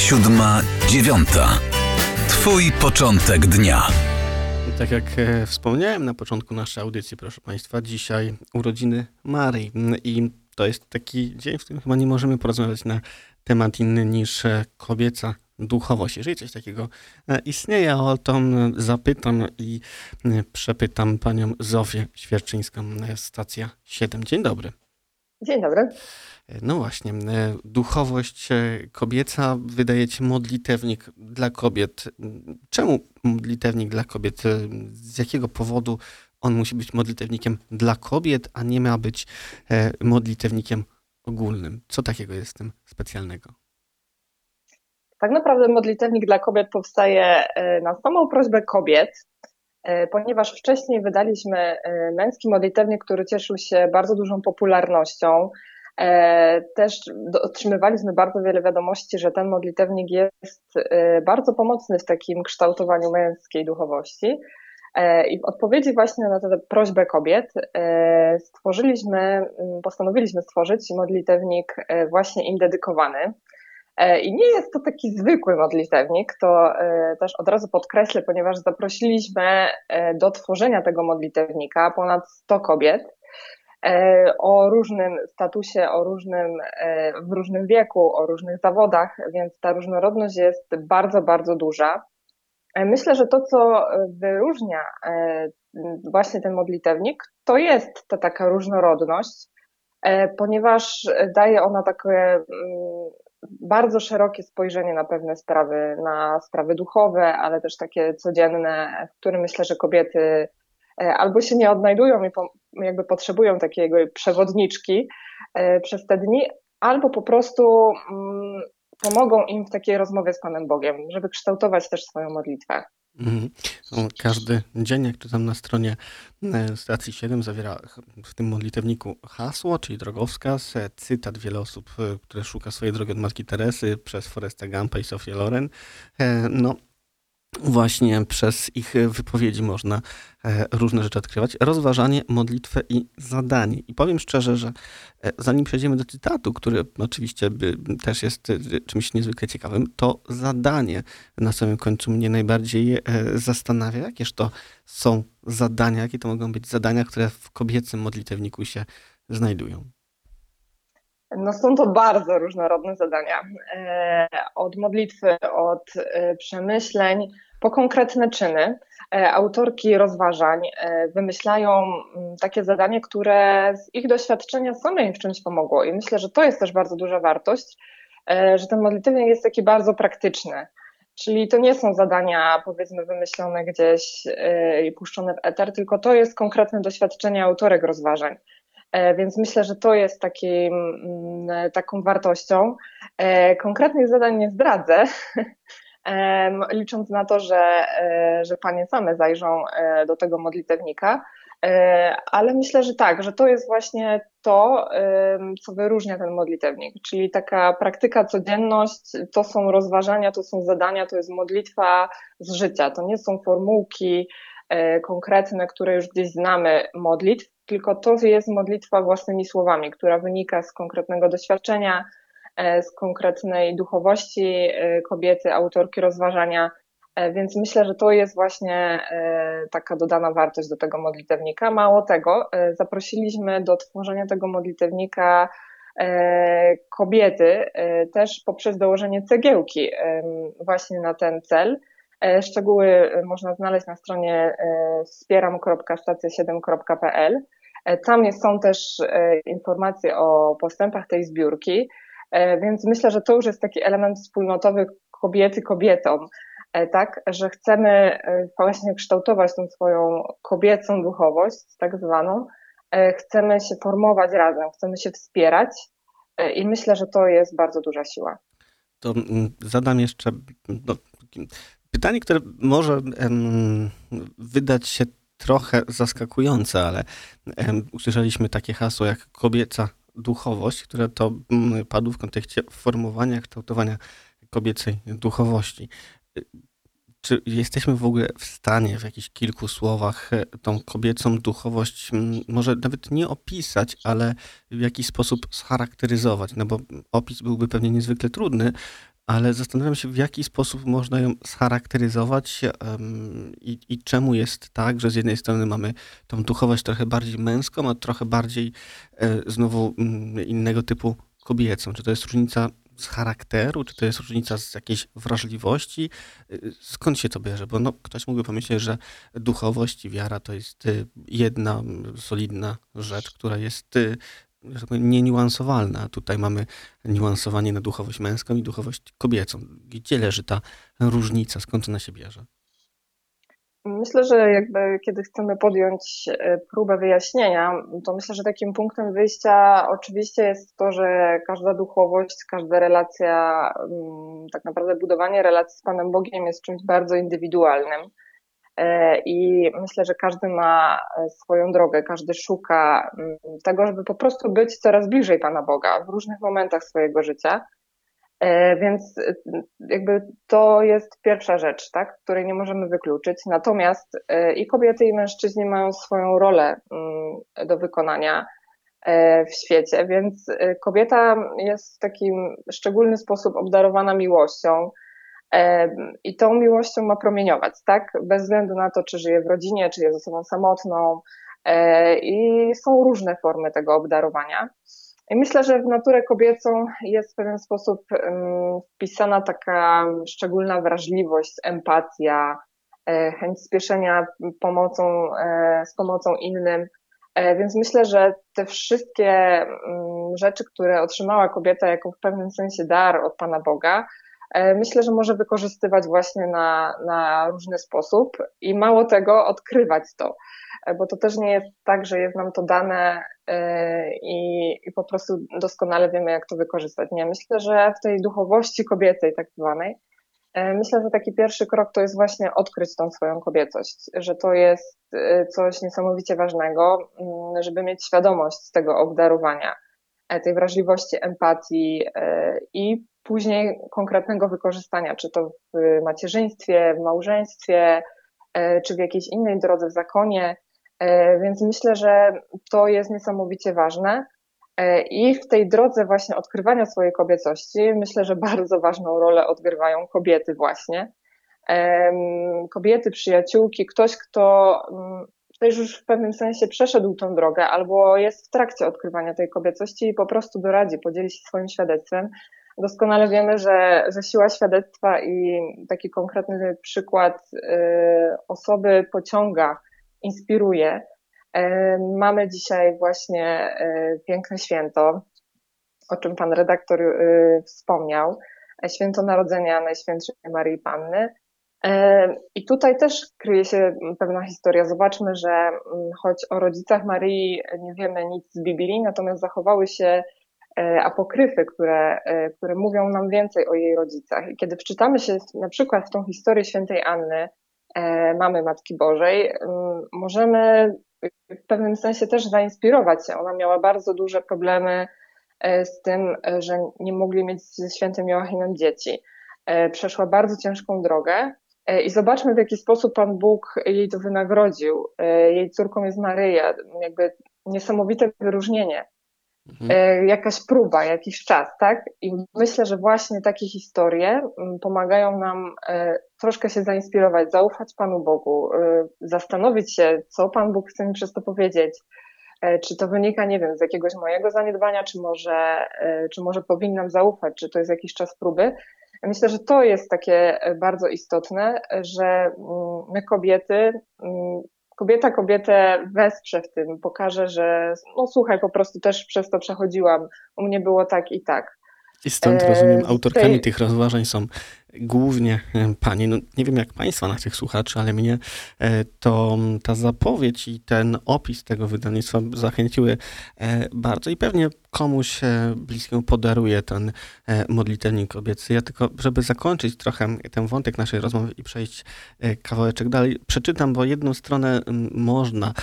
Siódma, dziewiąta. Twój początek dnia. Tak jak e, wspomniałem na początku naszej audycji, proszę Państwa, dzisiaj urodziny Marii. I to jest taki dzień, w którym chyba nie możemy porozmawiać na temat inny niż e, kobieca duchowość. Jeżeli coś takiego e, istnieje, o to zapytam i przepytam panią Zofię Świerczyńską, stacja 7. Dzień dobry. Dzień dobry. No właśnie, e, duchowość e, kobieca, wydajecie modlitewnik dla kobiet. Czemu modlitewnik dla kobiet? E, z jakiego powodu on musi być modlitewnikiem dla kobiet, a nie ma być modlitewnikiem ogólnym? Co takiego jest w tym specjalnego? Tak naprawdę modlitewnik dla kobiet powstaje na samą prośbę kobiet, ponieważ wcześniej wydaliśmy męski modlitewnik, który cieszył się bardzo dużą popularnością. E, też otrzymywaliśmy bardzo wiele wiadomości, że ten modlitewnik jest e, bardzo pomocny w takim kształtowaniu męskiej duchowości. E, I w odpowiedzi właśnie na tę prośbę kobiet stworzyliśmy, postanowiliśmy stworzyć modlitewnik właśnie im dedykowany. I nie jest to taki zwykły modlitewnik, to też od razu podkreślę, ponieważ zaprosiliśmy do tworzenia tego modlitewnika ponad 100 kobiet. E, o różnym statusie, o różnym, e, w różnym wieku, o różnych zawodach, więc ta różnorodność jest bardzo, bardzo duża. E, myślę, że to, co wyróżnia właśnie ten modlitewnik, to jest ta taka różnorodność, ponieważ daje ona takie mm, bardzo szerokie spojrzenie na pewne sprawy, na sprawy duchowe, ale też takie codzienne, w którym myślę, że kobiety E, albo się nie odnajdują i jakby potrzebują takiego przewodniczki e, przez te dni, albo po prostu mm, pomogą im w takiej rozmowie z Panem Bogiem, żeby kształtować też swoją modlitwę. Mhm. No, każdy dzień, jak tam na stronie e, stacji 7 zawiera w tym modlitewniku hasło, czyli drogowskaz, cytat wiele osób, które szuka swojej drogi od Matki Teresy przez Foresta Gampa i Sofię Loren. No, właśnie przez ich wypowiedzi można e, różne rzeczy odkrywać. Rozważanie, modlitwę i zadanie. I powiem szczerze, że e, zanim przejdziemy do cytatu, który oczywiście też jest e, czymś niezwykle ciekawym, to zadanie na samym końcu mnie najbardziej zastanawia. Jakież to są zadania, jakie to mogą być zadania, które w kobiecym modlitewniku się znajdują? No są to bardzo różnorodne zadania. E, od modlitwy, od e, przemyśleń po konkretne czyny. E, autorki rozważań wymyślają mm, takie zadanie, które z ich doświadczenia same im w czymś pomogło. I myślę, że to jest też bardzo duża wartość, że ten modlitywnik jest taki bardzo praktyczny. Czyli to nie są zadania, powiedzmy, wymyślone gdzieś i puszczone w eter, tylko to jest konkretne doświadczenie autorek rozważań. E, więc myślę, że to jest takim, mm, taką wartością. E, konkretnych zadań nie zdradzę, licząc na to, że, e, że panie same zajrzą do tego modlitewnika. Ale myślę, że tak, że to jest właśnie to, co wyróżnia ten modlitewnik, czyli taka praktyka, codzienność, to są rozważania, to są zadania, to jest modlitwa z życia. To nie są formułki konkretne, które już gdzieś znamy modlitw, tylko to jest modlitwa własnymi słowami, która wynika z konkretnego doświadczenia, e, z konkretnej duchowości e, kobiety, autorki rozważania. E, więc myślę, że to jest właśnie taka dodana wartość do tego modlitewnika. Mało tego, zaprosiliśmy do tworzenia tego modlitewnika kobiety też poprzez dołożenie cegiełki właśnie na ten cel. Szczegóły można znaleźć na stronie wspieram.stacja7.pl. E, tam jest, są też e, informacje o postępach tej zbiórki, e, więc myślę, że to już jest taki element wspólnotowy kobiety kobietom, tak, że chcemy właśnie kształtować tą swoją kobiecą duchowość, tak zwaną, chcemy się formować razem, chcemy się wspierać i myślę, że to jest bardzo duża siła. To mm, zadam jeszcze no, pytanie, które może um, wydać się trochę zaskakujące, ale usłyszeliśmy takie hasło jak kobieca duchowość, które to mm, padło w kontekście formowania, kształtowania kobiecej duchowości. Czy jesteśmy w ogóle w stanie w jakichś kilku słowach e, tą kobiecą duchowość może nawet nie opisać, ale w jakiś sposób scharakteryzować? No bo opis byłby pewnie niezwykle trudny, ale zastanawiam się, w jaki sposób można ją scharakteryzować i, i, czemu jest tak, że z jednej strony mamy tą duchowość trochę bardziej męską, a trochę bardziej e, znowu mm, innego typu kobiecą. Czy to jest różnica z charakteru, czy to jest różnica z jakiejś wrażliwości? Y, skąd się to bierze? Bo no, ktoś mógłby pomyśleć, że duchowość i wiara to jest y, jedna solidna rzecz, która jest y, że tak powiem. Tutaj mamy niuansowanie na duchowość męską i duchowość kobiecą. Gdzie leży ta różnica? Skąd ona się bierze? Myślę, że jakby kiedy chcemy podjąć e, próbę wyjaśnienia, to myślę, że takim punktem wyjścia oczywiście jest to, że każda duchowość, każda relacja, mm, tak naprawdę budowanie relacji z Panem Bogiem jest czymś bardzo indywidualnym. E, I myślę, że każdy ma e, swoją drogę, każdy szuka mm, tego, żeby po prostu być coraz bliżej Pana Boga w różnych momentach swojego życia. E, więc jakby to jest pierwsza rzecz, tak, której nie możemy wykluczyć. Natomiast i kobiety, i mężczyźni mają swoją rolę mm, do wykonania w świecie, więc kobieta jest w takim szczególny sposób obdarowana miłością i tą miłością ma promieniować, tak? Bez względu na to, czy żyje w rodzinie, czy jest osobą samotną. E, I są różne formy tego obdarowania. I myślę, że w naturę kobiecą jest w pewien sposób wpisana taka szczególna wrażliwość, empatia, e, chęć spieszenia pomocą, e, z pomocą innym. Więc myślę, że te wszystkie rzeczy, które otrzymała kobieta jako w pewnym sensie dar od Pana Boga, myślę, że może wykorzystywać właśnie na, na różny sposób i mało tego, odkrywać to, e, bo to też nie jest tak, że jest nam to dane e, i, i po prostu doskonale wiemy, jak to wykorzystać. Nie, myślę, że w tej duchowości kobiecej, tak zwanej, Myślę, że taki pierwszy krok to jest właśnie odkryć tą swoją kobiecość, że to jest coś niesamowicie ważnego, mm, żeby mieć świadomość tego obdarowania, tej wrażliwości, empatii i później konkretnego wykorzystania, czy to w macierzyństwie, w małżeństwie, e, czy w jakiejś innej drodze w zakonie. E, więc myślę, że to jest niesamowicie ważne. E, I w tej drodze właśnie odkrywania swojej kobiecości, myślę, że bardzo ważną rolę odgrywają kobiety właśnie. Kobiety, przyjaciółki, ktoś, kto też już w pewnym sensie przeszedł tą drogę albo jest w trakcie odkrywania tej kobiecości i po prostu doradzi, podzieli się swoim świadectwem, Doskonale wiemy, że, że siła świadectwa i taki konkretny przykład y, osoby pociąga, inspiruje. Y, mamy dzisiaj właśnie y, piękne święto, o czym pan redaktor wspomniał, święto Narodzenia Najświętszej Marii Panny. I tutaj też kryje się pewna historia. Zobaczmy, że mm, choć o rodzicach Marii nie wiemy nic z Biblii, natomiast zachowały się apokryfy, które, e, które mówią nam więcej o jej rodzicach. I kiedy wczytamy się na przykład w tą historię świętej Anny, e, mamy Matki Bożej, możemy w pewnym sensie też zainspirować się. Ona miała bardzo duże problemy z tym, że nie mogli mieć ze świętym Joachimem dzieci. Przeszła bardzo ciężką drogę i zobaczmy, w jaki sposób Pan Bóg jej to wynagrodził. Jej córką jest Maryja, jakby niesamowite wyróżnienie. Mhm. E, jakaś próba, jakiś czas, tak? I myślę, że właśnie takie historie mm, pomagają nam e, troszkę się zainspirować, zaufać Panu Bogu, e, zastanowić się, co Pan Bóg chce mi przez to powiedzieć. Czy to wynika, nie wiem, z jakiegoś mojego zaniedbania, czy może, czy może powinnam zaufać, czy to jest jakiś czas próby. Myślę, że to jest takie bardzo istotne, że mm, my kobiety mm, kobieta kobietę wesprze w tym, pokaże, że no słuchaj, po prostu też przez to przechodziłam, u mnie było tak i tak. I stąd rozumiem, autorkami tej... tych rozważań są głównie e, panie, no nie wiem jak państwa naszych słuchaczy, ale mnie e, to ta zapowiedź i ten opis tego wydawnictwa zachęciły e, bardzo i pewnie komuś bliskiemu podaruje ten modlitewnik kobiecy. Ja tylko, żeby zakończyć trochę ten wątek naszej rozmowy i przejść kawałeczek dalej, przeczytam, bo jedną stronę można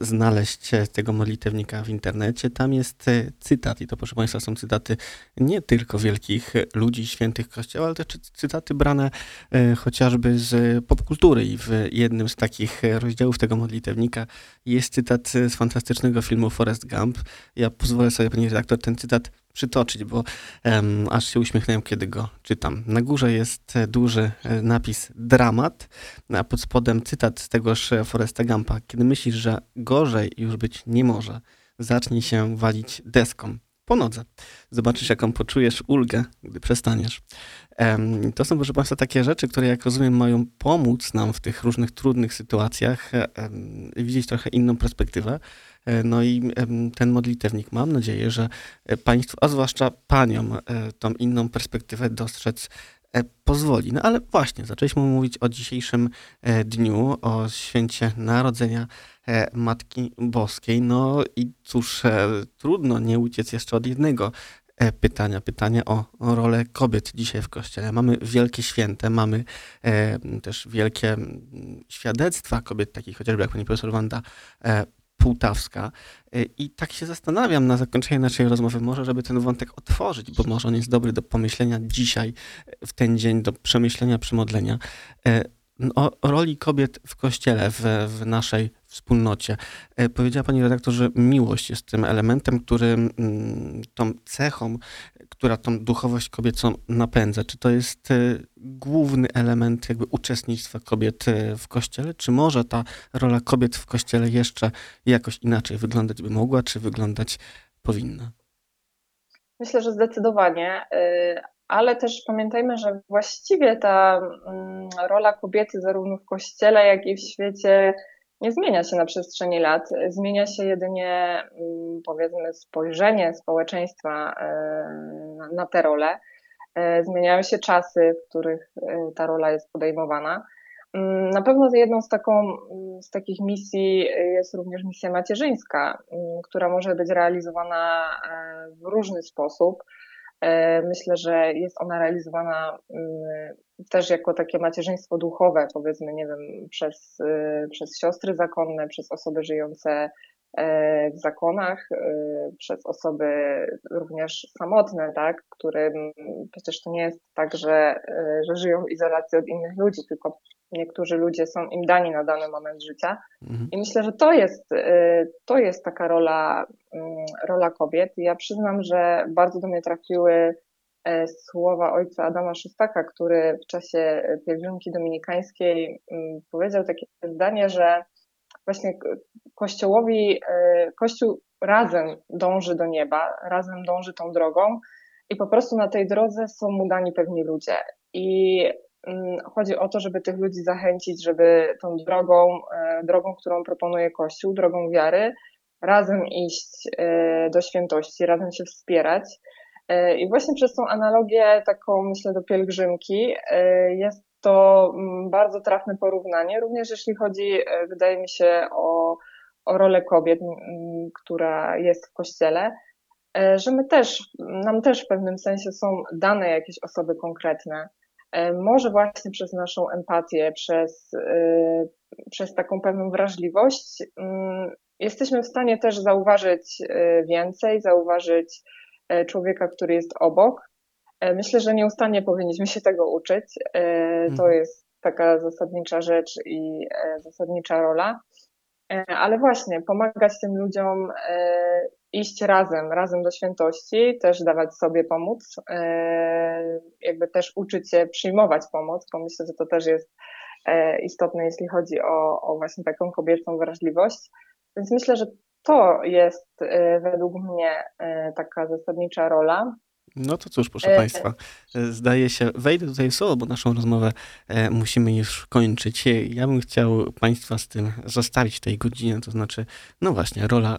znaleźć tego modlitewnika w internecie. Tam jest cytat i to proszę Państwa są cytaty nie tylko wielkich ludzi, świętych kościoła, ale też cytaty brane e, chociażby z popkultury i w jednym z takich rozdziałów tego modlitewnika jest cytat z fantastycznego filmu Forrest Gump. Ja pozwolę sobie, panie redaktor, ten cytat przytoczyć, bo em, aż się uśmiechnąłem, kiedy go czytam. Na górze jest e, duży e, napis dramat, a pod spodem cytat z tegoż e, Foresta Gampa. Kiedy myślisz, że gorzej już być nie może, zacznij się walić deską po nodze. Zobaczysz, jaką poczujesz ulgę, gdy przestaniesz. To są, proszę Państwa, takie rzeczy, które, jak rozumiem, mają pomóc nam w tych różnych trudnych sytuacjach widzieć trochę inną perspektywę. E, No i ten modlitewnik, mam nadzieję, że e, Państwu, a zwłaszcza Paniom, e, tą inną perspektywę dostrzec pozwoli. No ale właśnie, zaczęliśmy mówić o dzisiejszym dniu, o święcie Narodzenia Matki Boskiej. No i cóż, e, trudno nie uciec jeszcze od jednego e, pytania, pytania o, rolę kobiet dzisiaj w Kościele. Mamy wielkie święte, mamy e, też wielkie świadectwa kobiet, takich chociażby jak pani profesor Wanda e, Półtawska. E, I tak się zastanawiam na zakończenie naszej rozmowy, może żeby ten wątek otworzyć, bo może on jest dobry do pomyślenia dzisiaj, e, w ten dzień, do przemyślenia, przemodlenia. E, O, o roli kobiet w Kościele, w, w naszej wspólnocie. E, Powiedziała pani redaktor, że miłość jest tym elementem, który, mm, tą cechą, która tą duchowość kobiecą napędza. Czy to jest e, główny element jakby uczestnictwa kobiet e, w Kościele? Czy może ta rola kobiet w Kościele jeszcze jakoś inaczej wyglądać by mogła, czy wyglądać powinna? Myślę, że zdecydowanie, ale też pamiętajmy, że właściwie ta mm, rola kobiety zarówno w kościele, jak i w świecie nie zmienia się na przestrzeni lat. Zmienia się jedynie, mm, powiedzmy, spojrzenie społeczeństwa y, na- tę rolę. Y, Zmieniają się czasy, w których y, ta rola jest podejmowana. Mm, Na pewno jedną z, taką, mm, z takich misji jest również misja macierzyńska, która może być realizowana e, w różny sposób. E, Myślę, że jest ona realizowana mm, też jako takie macierzyństwo duchowe, powiedzmy, nie wiem, przez, y, przez siostry zakonne, przez osoby żyjące e, w zakonach, przez osoby również samotne, tak, którym przecież to nie jest tak, że, że żyją w izolacji od innych ludzi, tylko niektórzy ludzie są im dani na dany moment życia. Mhm. I myślę, że to jest, y, to jest taka rola, mm, rola kobiet. Ja przyznam, że bardzo do mnie trafiły e, słowa ojca Adama Szustaka, który w czasie pielgrzymki dominikańskiej mm, powiedział takie zdanie, że właśnie Kościołowi, e, Kościół razem dąży do nieba, razem dąży tą drogą i po prostu na tej drodze są mu dani pewni ludzie. I chodzi o to, żeby tych ludzi zachęcić, żeby tą drogą, e, drogą, którą proponuje Kościół, drogą wiary, razem iść e, do świętości, razem się wspierać. E, I właśnie przez tą analogię, taką myślę do pielgrzymki, jest to mm, bardzo trafne porównanie, również jeśli chodzi, wydaje mi się, o, o rolę kobiet, mm, która jest w kościele, że my też, nam też w pewnym sensie są dane jakieś osoby konkretne. E, Może właśnie przez naszą empatię, przez, e, przez taką pewną wrażliwość, mm, jesteśmy w stanie też zauważyć e, więcej, zauważyć człowieka, który jest obok. Myślę, że nieustannie powinniśmy się tego uczyć. To Mhm. jest taka zasadnicza rzecz i zasadnicza rola. Ale właśnie, pomagać tym ludziom, iść razem, razem do świętości, też dawać sobie pomóc, e, jakby też uczyć się przyjmować pomoc, bo myślę, że to też jest e, istotne, jeśli chodzi o, o właśnie taką kobiecą wrażliwość. Więc myślę, że to jest e, według mnie taka zasadnicza rola. No to cóż, proszę E, Państwa, zdaje się, wejdę tutaj w słowo, bo naszą rozmowę e, musimy już kończyć. Ja bym chciał Państwa z tym zostawić w tej godzinie, to znaczy, no właśnie, rola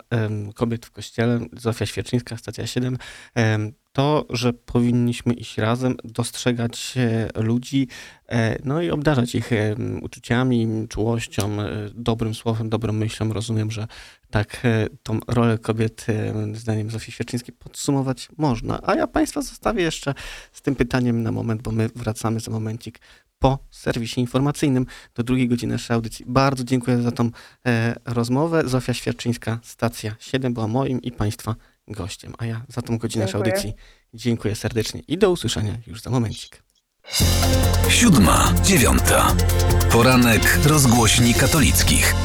kobiet w kościele, Zofia Świerczyńska, stacja 7, em, to, że powinniśmy iść razem, dostrzegać e, ludzi, e, no i obdarzać ich em, uczuciami, czułością, e, dobrym słowem, dobrą myślą. Rozumiem, że tak e, tą rolę kobiet, e, zdaniem Zofii Świerczyńskiej, podsumować można. A ja Państwa zostawię jeszcze z tym pytaniem na moment, bo my wracamy za momencik po serwisie informacyjnym do drugiej godziny naszej audycji. Bardzo dziękuję za tą e, rozmowę. Zofia Świerczyńska, stacja 7 była moim i Państwa gościem, a ja za tą godzinę Dziękuję. audycji dziękuję serdecznie i do usłyszenia już za momencik. Siódma, dziewiąta. Poranek rozgłośni katolickich.